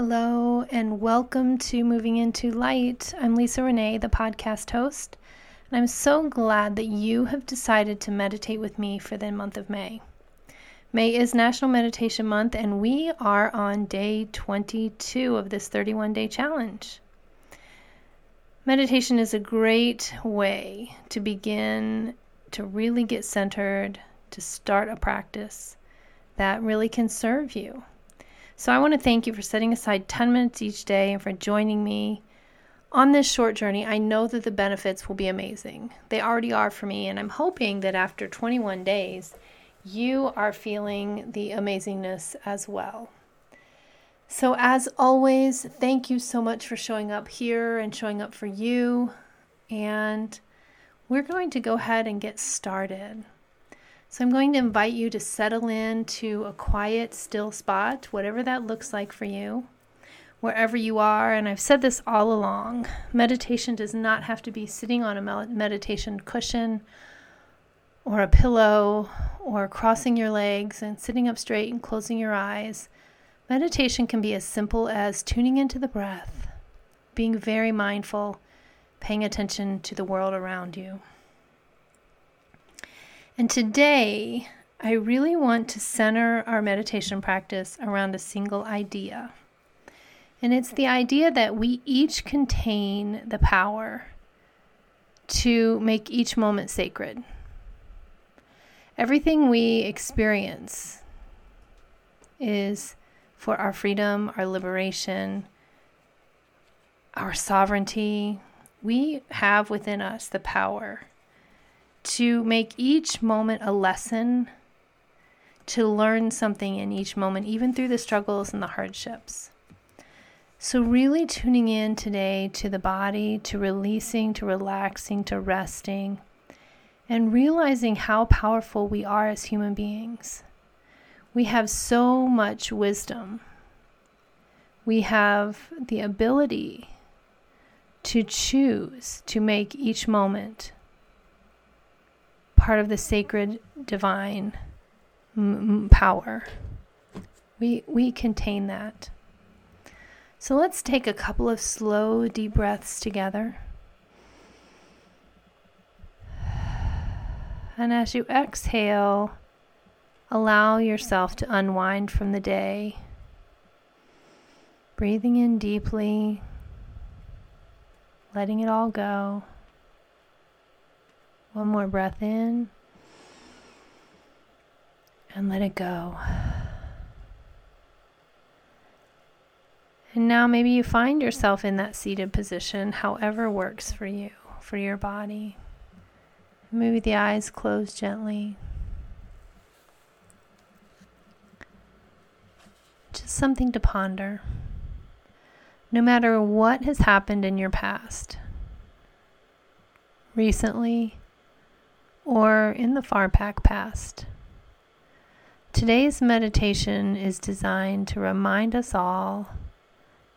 Hello, and welcome to Moving Into Light. I'm Lisa Renee, the podcast host, and I'm so glad that you have decided to meditate with me for the month of May. May is National Meditation Month, and we are on day 22 of this 31 day challenge. Meditation is a great way to begin to really get centered, to start a practice that really can serve you. So I want to thank you for setting aside 10 minutes each day and for joining me on this short journey. I know that the benefits will be amazing. They already are for me, and I'm hoping that after 21 days, you are feeling the amazingness as well. So, as always, thank you so much for showing up here and showing up for you. And we're going to go ahead and get started. So, I'm going to invite you to settle in to a quiet, still spot, whatever that looks like for you, wherever you are. And I've said this all along meditation does not have to be sitting on a meditation cushion or a pillow or crossing your legs and sitting up straight and closing your eyes. Meditation can be as simple as tuning into the breath, being very mindful, paying attention to the world around you. And today, I really want to center our meditation practice around a single idea. And it's the idea that we each contain the power to make each moment sacred. Everything we experience is for our freedom, our liberation, our sovereignty. We have within us the power to make each moment a lesson, to learn something in each moment, even through the struggles and the hardships. So, really tuning in today to the body, to releasing, to relaxing, to resting and realizing how powerful we are as human beings. We have so much wisdom. We have the ability to choose to make each moment part of the sacred divine m- power. We, we contain that. So let's take a couple of slow, deep breaths together. And as you exhale, allow yourself to unwind from the day. Breathing in deeply, letting it all go. One more breath in and let it go. And now maybe you find yourself in that seated position, however works for you, for your body. Maybe the eyes close gently. Just something to ponder. No matter what has happened in your past, recently, or in the far past, today's meditation is designed to remind us all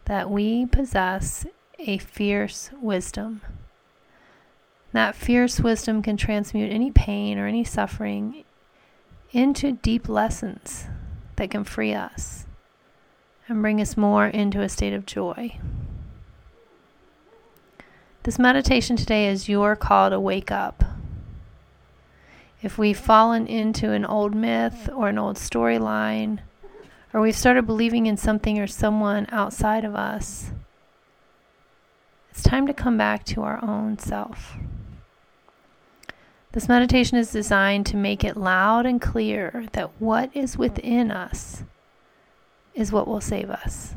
that we possess a fierce wisdom. That fierce wisdom can transmute any pain or any suffering into deep lessons that can free us and bring us more into a state of joy. This meditation today is your call to wake up. If we've fallen into an old myth or an old storyline, or we've started believing in something or someone outside of us, it's time to come back to our own self. This meditation is designed to make it loud and clear that what is within us is what will save us.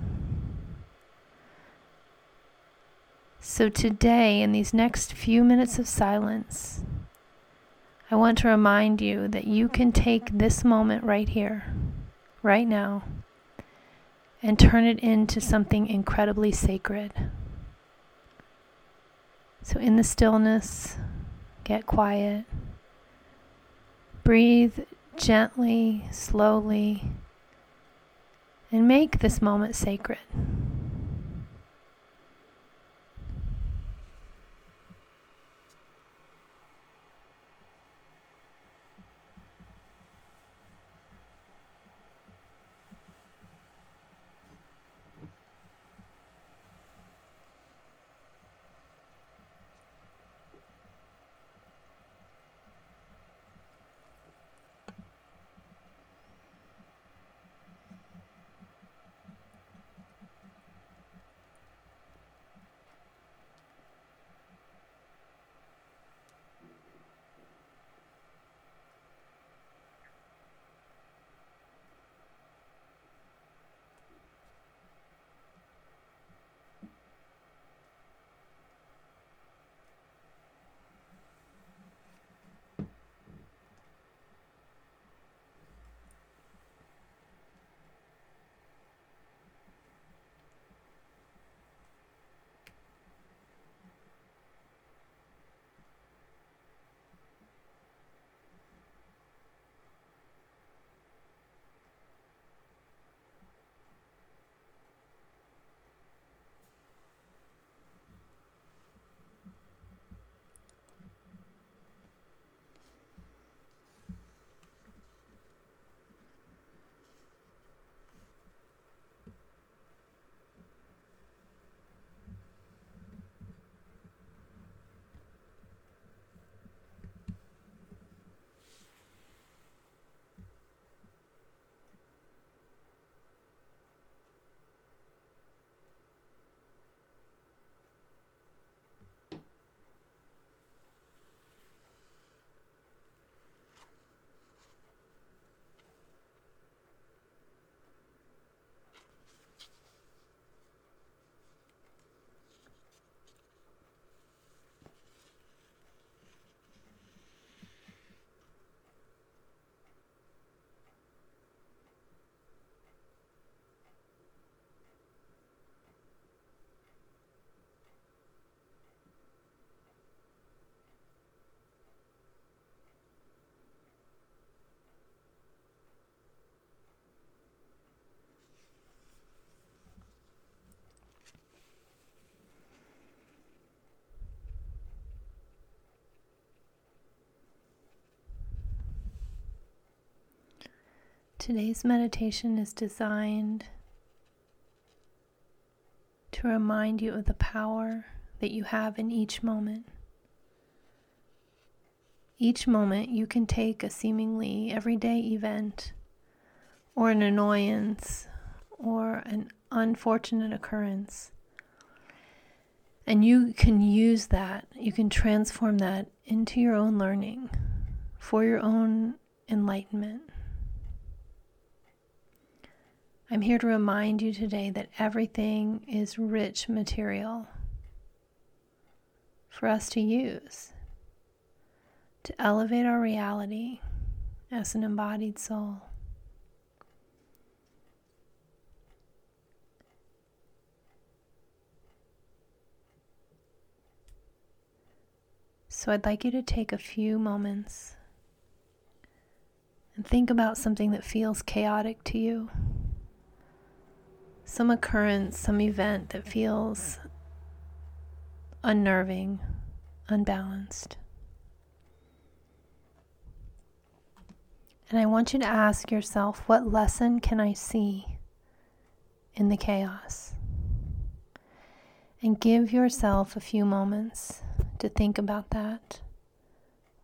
So, today, in these next few minutes of silence, I want to remind you that you can take this moment right here, right now, and turn it into something incredibly sacred. So, in the stillness, Get quiet. Breathe gently, slowly, and make this moment sacred. Today's meditation is designed to remind you of the power that you have in each moment. Each moment, you can take a seemingly everyday event or an annoyance or an unfortunate occurrence, and you can use that, you can transform that into your own learning for your own enlightenment. I'm here to remind you today that everything is rich material for us to use to elevate our reality as an embodied soul. So, I'd like you to take a few moments and think about something that feels chaotic to you. Some occurrence, some event that feels unnerving, unbalanced. And I want you to ask yourself what lesson can I see in the chaos? And give yourself a few moments to think about that.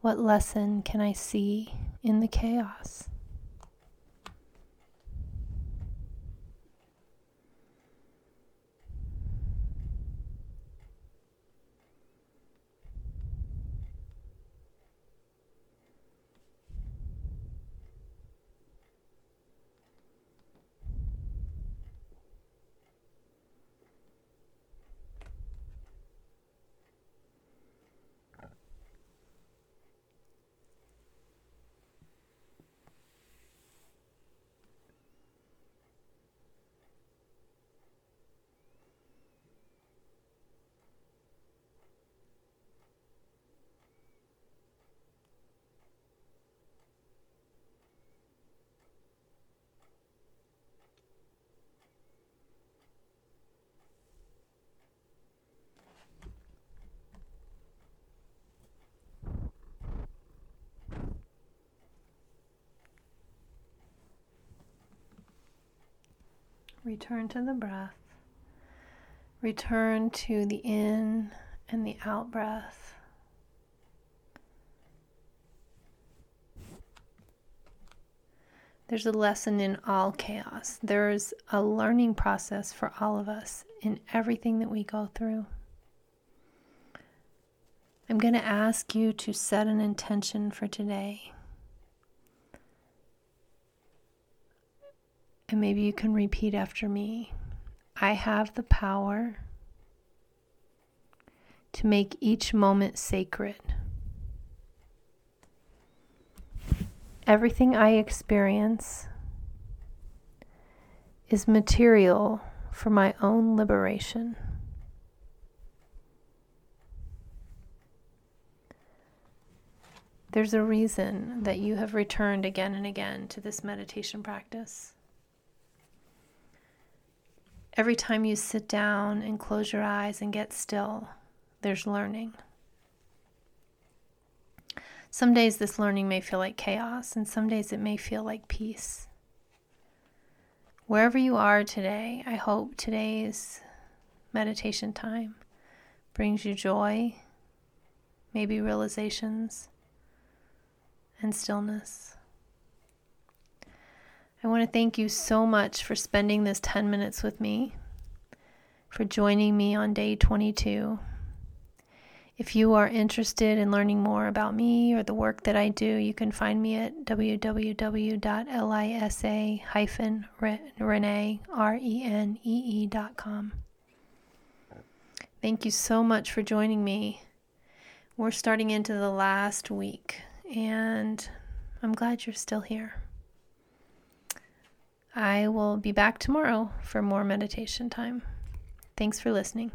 What lesson can I see in the chaos? Return to the breath. Return to the in and the out breath. There's a lesson in all chaos. There's a learning process for all of us in everything that we go through. I'm going to ask you to set an intention for today. And maybe you can repeat after me I have the power to make each moment sacred. Everything I experience is material for my own liberation. There's a reason that you have returned again and again to this meditation practice. Every time you sit down and close your eyes and get still, there's learning. Some days this learning may feel like chaos, and some days it may feel like peace. Wherever you are today, I hope today's meditation time brings you joy, maybe realizations, and stillness. I want to thank you so much for spending this 10 minutes with me, for joining me on day 22. If you are interested in learning more about me or the work that I do, you can find me at www.lisa-renee.com. Thank you so much for joining me. We're starting into the last week, and I'm glad you're still here. I will be back tomorrow for more meditation time. Thanks for listening.